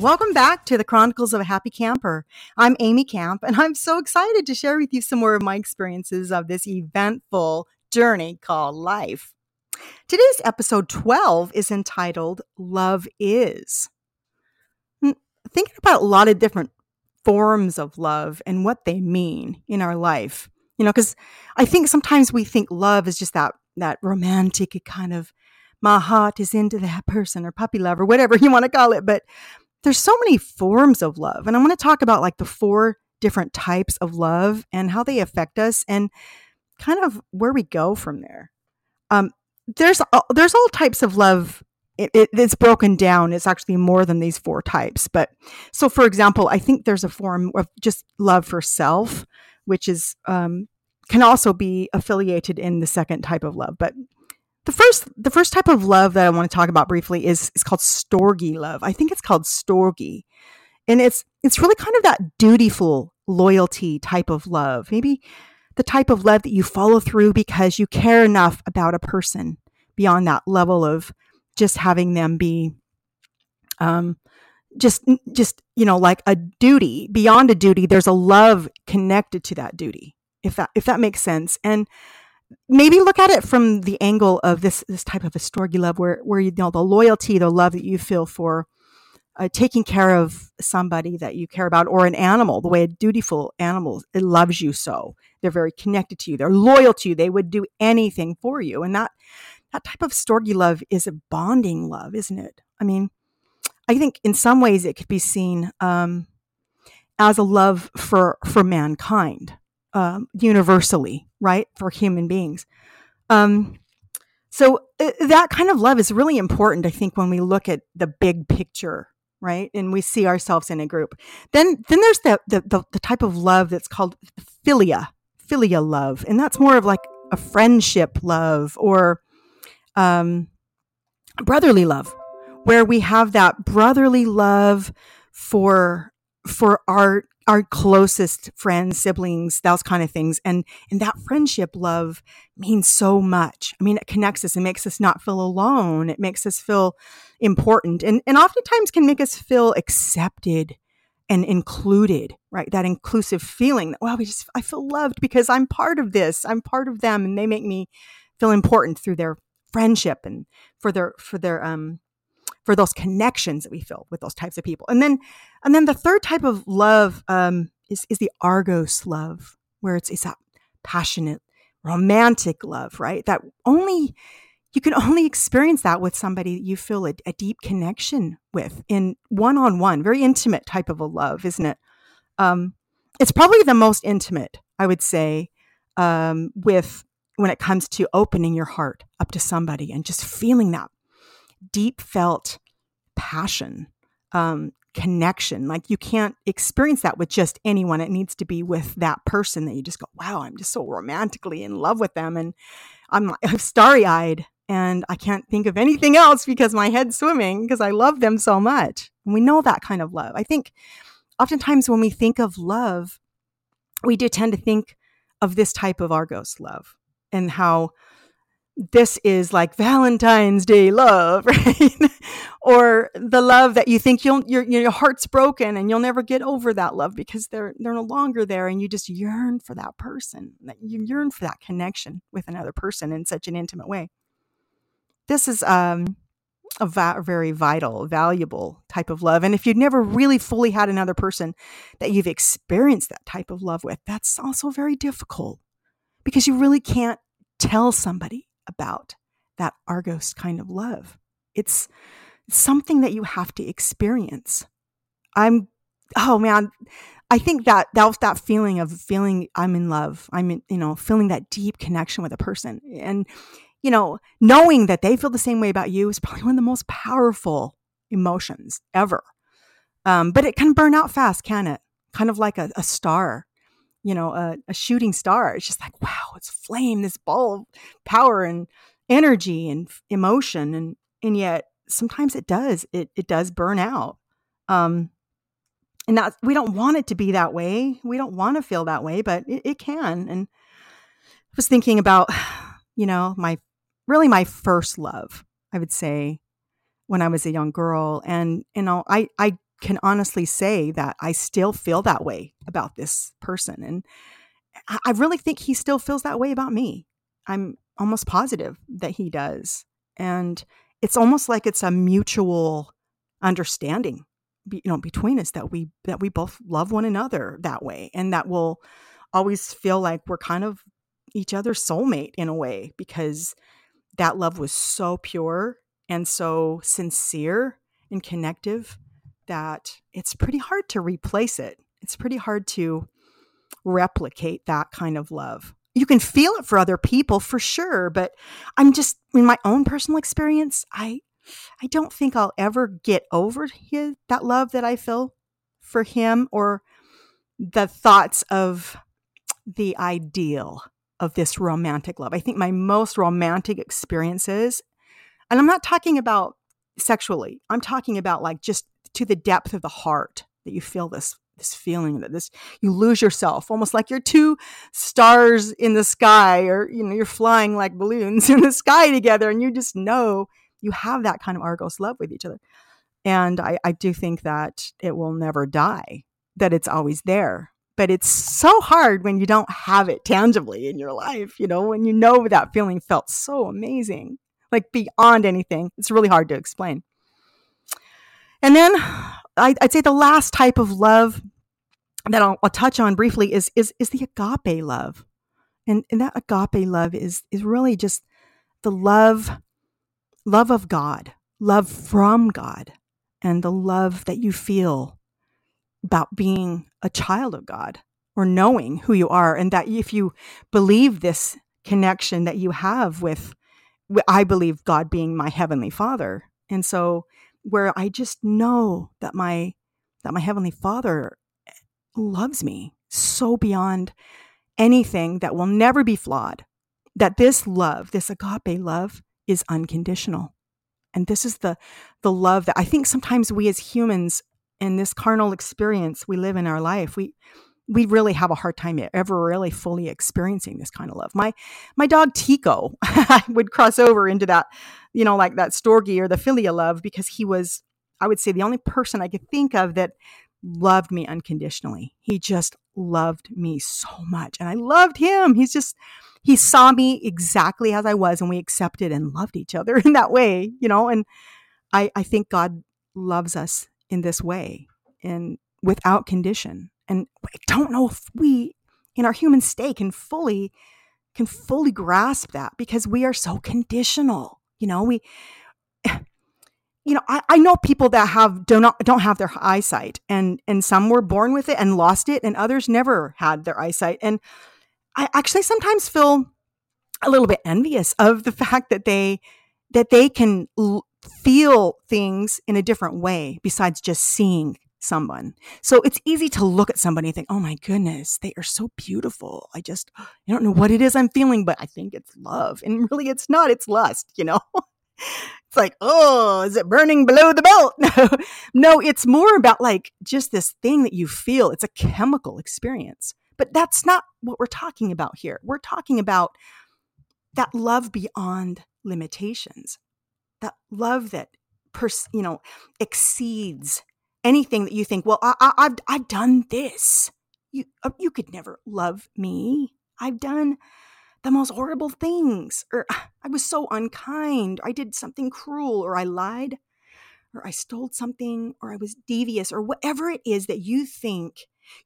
welcome back to the Chronicles of a Happy Camper. I'm Amy Camp, and I'm so excited to share with you some more of my experiences of this eventful journey called life. Today's episode 12 is entitled Love Is. Hmm, thinking about a lot of different forms of love and what they mean in our life. You know, because I think sometimes we think love is just that that romantic kind of my heart is into that person or puppy love or whatever you want to call it. But there's so many forms of love. And I want to talk about like the four different types of love and how they affect us and kind of where we go from there. Um, there's there's all types of love. It, it, it's broken down. It's actually more than these four types. But so, for example, I think there's a form of just love for self, which is um, can also be affiliated in the second type of love. But the first the first type of love that I want to talk about briefly is is called storge love. I think it's called storge. And it's it's really kind of that dutiful loyalty type of love. Maybe the type of love that you follow through because you care enough about a person beyond that level of just having them be um just just you know like a duty beyond a duty there's a love connected to that duty if that if that makes sense and maybe look at it from the angle of this this type of a storge love where where you know the loyalty the love that you feel for uh, taking care of somebody that you care about or an animal the way a dutiful animal it loves you so. They're very connected to you. They're loyal to you. They would do anything for you. And that that type of storge love is a bonding love isn't it? I mean i think in some ways it could be seen um, as a love for for mankind um, universally, right, for human beings. Um, so uh, that kind of love is really important, I think, when we look at the big picture, right, and we see ourselves in a group. Then, then there's the the, the, the type of love that's called philia, philia love, and that's more of like a friendship love or um, brotherly love, where we have that brotherly love for for our our closest friends, siblings, those kind of things. And and that friendship love means so much. I mean, it connects us and makes us not feel alone. It makes us feel important and, and oftentimes can make us feel accepted and included, right? That inclusive feeling that, wow, we just I feel loved because I'm part of this. I'm part of them and they make me feel important through their friendship and for their for their um for those connections that we feel with those types of people. And then, and then the third type of love um, is is the argos love, where it's it's that passionate, romantic love, right? That only you can only experience that with somebody you feel a, a deep connection with in one on one, very intimate type of a love, isn't it? Um, it's probably the most intimate, I would say, um, with when it comes to opening your heart up to somebody and just feeling that deep felt passion, um, connection. Like you can't experience that with just anyone. It needs to be with that person that you just go, wow, I'm just so romantically in love with them. And I'm, like I'm starry eyed and I can't think of anything else because my head's swimming because I love them so much. And we know that kind of love. I think oftentimes when we think of love, we do tend to think of this type of Argos love and how this is like Valentine's Day love, right? or the love that you think you'll your your heart's broken and you'll never get over that love because they're they're no longer there and you just yearn for that person. That you yearn for that connection with another person in such an intimate way. This is um a va- very vital, valuable type of love. And if you've never really fully had another person that you've experienced that type of love with, that's also very difficult because you really can't tell somebody about that Argos kind of love. It's something that you have to experience. I'm, oh man, I think that that was that feeling of feeling I'm in love. I'm in, you know, feeling that deep connection with a person. And, you know, knowing that they feel the same way about you is probably one of the most powerful emotions ever. Um, but it can burn out fast, can it? Kind of like a, a star you know, a, a shooting star. It's just like, wow, it's flame, this ball of power and energy and emotion. And, and yet sometimes it does, it, it does burn out. Um, and that we don't want it to be that way. We don't want to feel that way, but it, it can. And I was thinking about, you know, my really my first love, I would say, when I was a young girl. And, you know, I, I can honestly say that I still feel that way about this person. And I really think he still feels that way about me. I'm almost positive that he does. And it's almost like it's a mutual understanding you know between us that we that we both love one another that way and that will always feel like we're kind of each other's soulmate in a way because that love was so pure and so sincere and connective that it's pretty hard to replace it. It's pretty hard to replicate that kind of love. You can feel it for other people for sure, but I'm just in my own personal experience, I I don't think I'll ever get over his, that love that I feel for him or the thoughts of the ideal of this romantic love. I think my most romantic experiences, and I'm not talking about sexually, I'm talking about like just to the depth of the heart that you feel this this feeling that this you lose yourself almost like you're two stars in the sky or you know you're flying like balloons in the sky together and you just know you have that kind of argos love with each other and I, I do think that it will never die that it's always there but it's so hard when you don't have it tangibly in your life, you know, when you know that feeling felt so amazing, like beyond anything. It's really hard to explain. And then I, would say the last type of love that I'll, I'll, touch on briefly is, is, is the agape love. And, and that agape love is, is really just the love, love of God, love from God, and the love that you feel about being a child of God or knowing who you are. And that if you believe this connection that you have with, I believe God being my heavenly father. And so where I just know that my, that my heavenly father eh, loves me so beyond anything that will never be flawed, that this love, this agape love is unconditional. And this is the, the love that I think sometimes we as humans in this carnal experience we live in our life, we we really have a hard time ever really fully experiencing this kind of love. My my dog Tico would cross over into that, you know, like that storge or the philia love because he was, I would say, the only person I could think of that loved me unconditionally. He just loved me so much, and I loved him. He's just he saw me exactly as I was, and we accepted and loved each other in that way, you know. And I I think God loves us in this way and without condition. And I don't know if we in our human state can fully can fully grasp that because we are so conditional. You know, we you know, I, I know people that have do not don't have their eyesight and and some were born with it and lost it and others never had their eyesight. And I actually sometimes feel a little bit envious of the fact that they that they can l- feel things in a different way besides just seeing someone. So it's easy to look at somebody and think, oh my goodness, they are so beautiful. I just, I don't know what it is I'm feeling, but I think it's love. And really, it's not, it's lust, you know? it's like, oh, is it burning below the belt? No, no, it's more about like just this thing that you feel. It's a chemical experience. But that's not what we're talking about here. We're talking about that love beyond limitations that love that pers- you know exceeds anything that you think well I, I've, I've done this. You uh, you could never love me. I've done the most horrible things or i was so unkind. I did something cruel or i lied or i stole something or i was devious or whatever it is that you think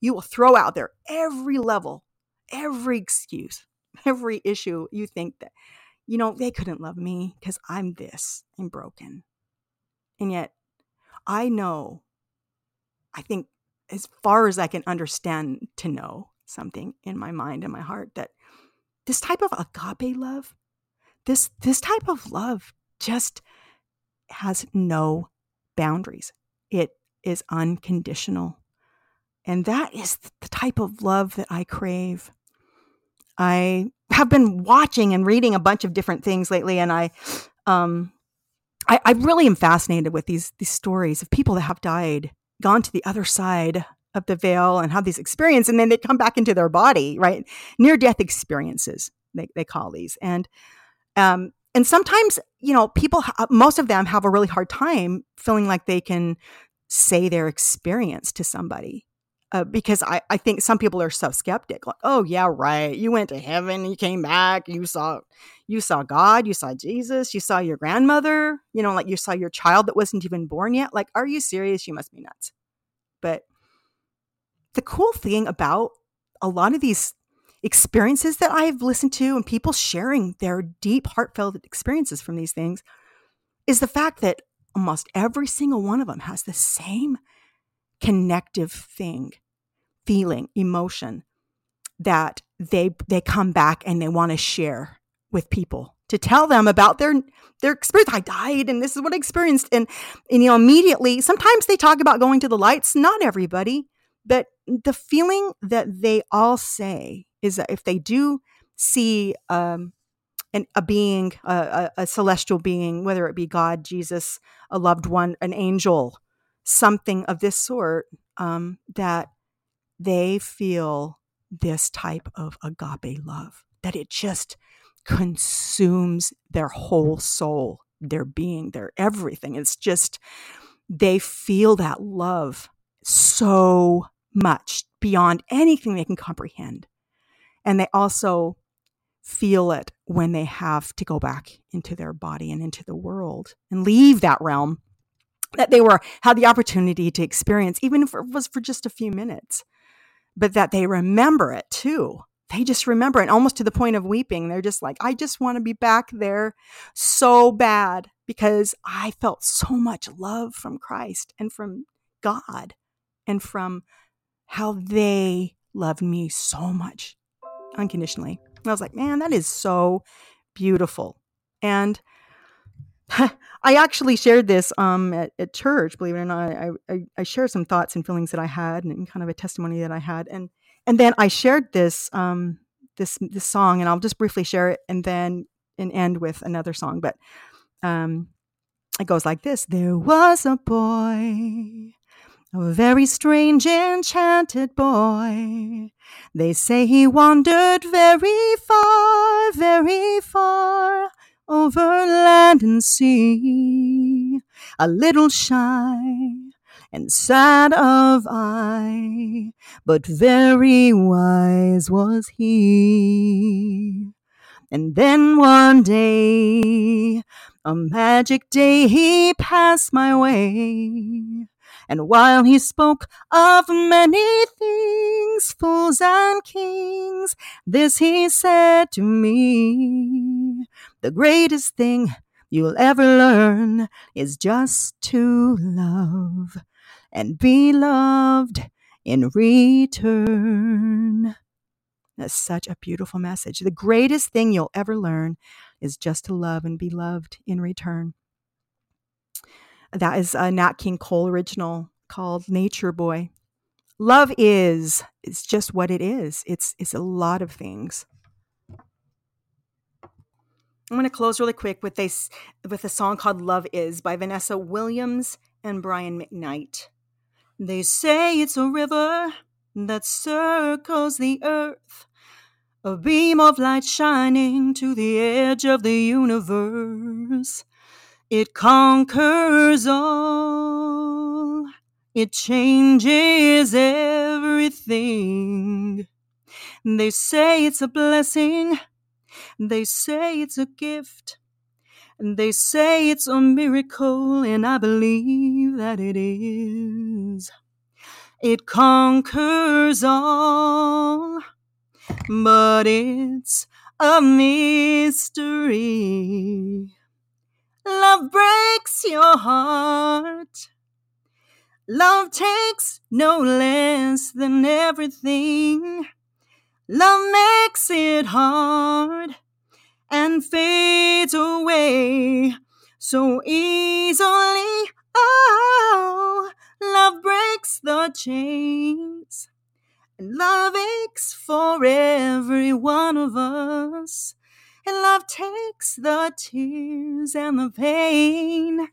you will throw out there every level every excuse every issue you think that you know, they couldn't love me because I'm this, I'm broken. And yet, I know, I think as far as I can understand to know something in my mind and my heart, that this type of agape love, this, this type of love just has no boundaries. It is unconditional. And that is the type of love that I crave. I have been watching and reading a bunch of different things lately, and I, um, I, I really am fascinated with these these stories of people that have died, gone to the other side of the veil, and have these experiences, and then they come back into their body, right? Near death experiences, they they call these, and um, and sometimes, you know, people, most of them have a really hard time feeling like they can say their experience to somebody. Uh, because I, I think some people are so skeptic like oh yeah right you went to heaven you came back you saw you saw god you saw jesus you saw your grandmother you know like you saw your child that wasn't even born yet like are you serious? You must be nuts. But the cool thing about a lot of these experiences that I've listened to and people sharing their deep, heartfelt experiences from these things is the fact that almost every single one of them has the same connective thing, feeling, emotion that they they come back and they want to share with people to tell them about their their experience. I died and this is what I experienced. And, and you know, immediately, sometimes they talk about going to the lights, not everybody, but the feeling that they all say is that if they do see um, an, a being, a, a, celestial being, whether it be God, Jesus, a loved one, an angel, something of this sort, um, that they feel this type of agape love, that it just consumes their whole soul, their being, their everything. It's just, they feel that love so much beyond anything they can comprehend. And they also feel it when they have to go back into their body and into the world and leave that realm that they were had the opportunity to experience even if it was for just a few minutes but that they remember it too they just remember it almost to the point of weeping they're just like i just want to be back there so bad because i felt so much love from christ and from god and from how they loved me so much unconditionally. And I was like, man, that is so beautiful. And I actually shared this um, at, at, church, believe it or not. I, I, I, shared some thoughts and feelings that I had and kind of a testimony that I had. And and then I shared this um, this this song, and I'll just briefly share it and then and end with another song. But um, it goes like this There was a boy a very strange, enchanted boy. They say he wandered very far, very far over land and sea. A little shy and sad of eye, but very wise was he. And then one day, a magic day, he passed my way. And while he spoke of many things, fools and kings, this he said to me The greatest thing you'll ever learn is just to love and be loved in return. That's such a beautiful message. The greatest thing you'll ever learn is just to love and be loved in return. That is a Nat King Cole original called Nature Boy. Love is it's just what it is. It's it's a lot of things. I'm going to close really quick with this with a song called Love Is by Vanessa Williams and Brian McKnight. They say it's a river that circles the earth, a beam of light shining to the edge of the universe. It conquers all. It changes everything. They say it's a blessing. They say it's a gift. They say it's a miracle, and I believe that it is. It conquers all, but it's a mystery. Love breaks your heart. Love takes no less than everything. Love makes it hard and fades away so easily. Oh, love breaks the chains. And love aches for every one of us. And love takes the tears and the pain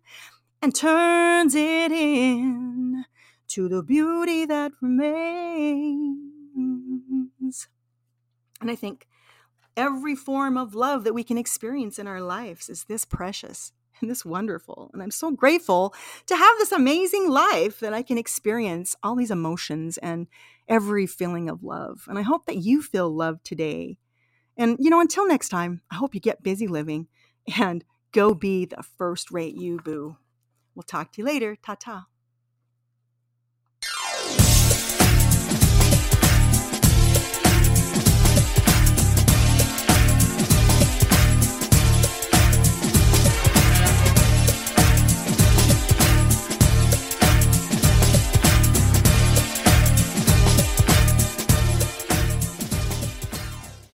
and turns it in to the beauty that remains. And I think every form of love that we can experience in our lives is this precious and this wonderful. And I'm so grateful to have this amazing life that I can experience all these emotions and every feeling of love. And I hope that you feel love today. And, you know, until next time, I hope you get busy living and go be the first rate you, boo. We'll talk to you later. Ta ta.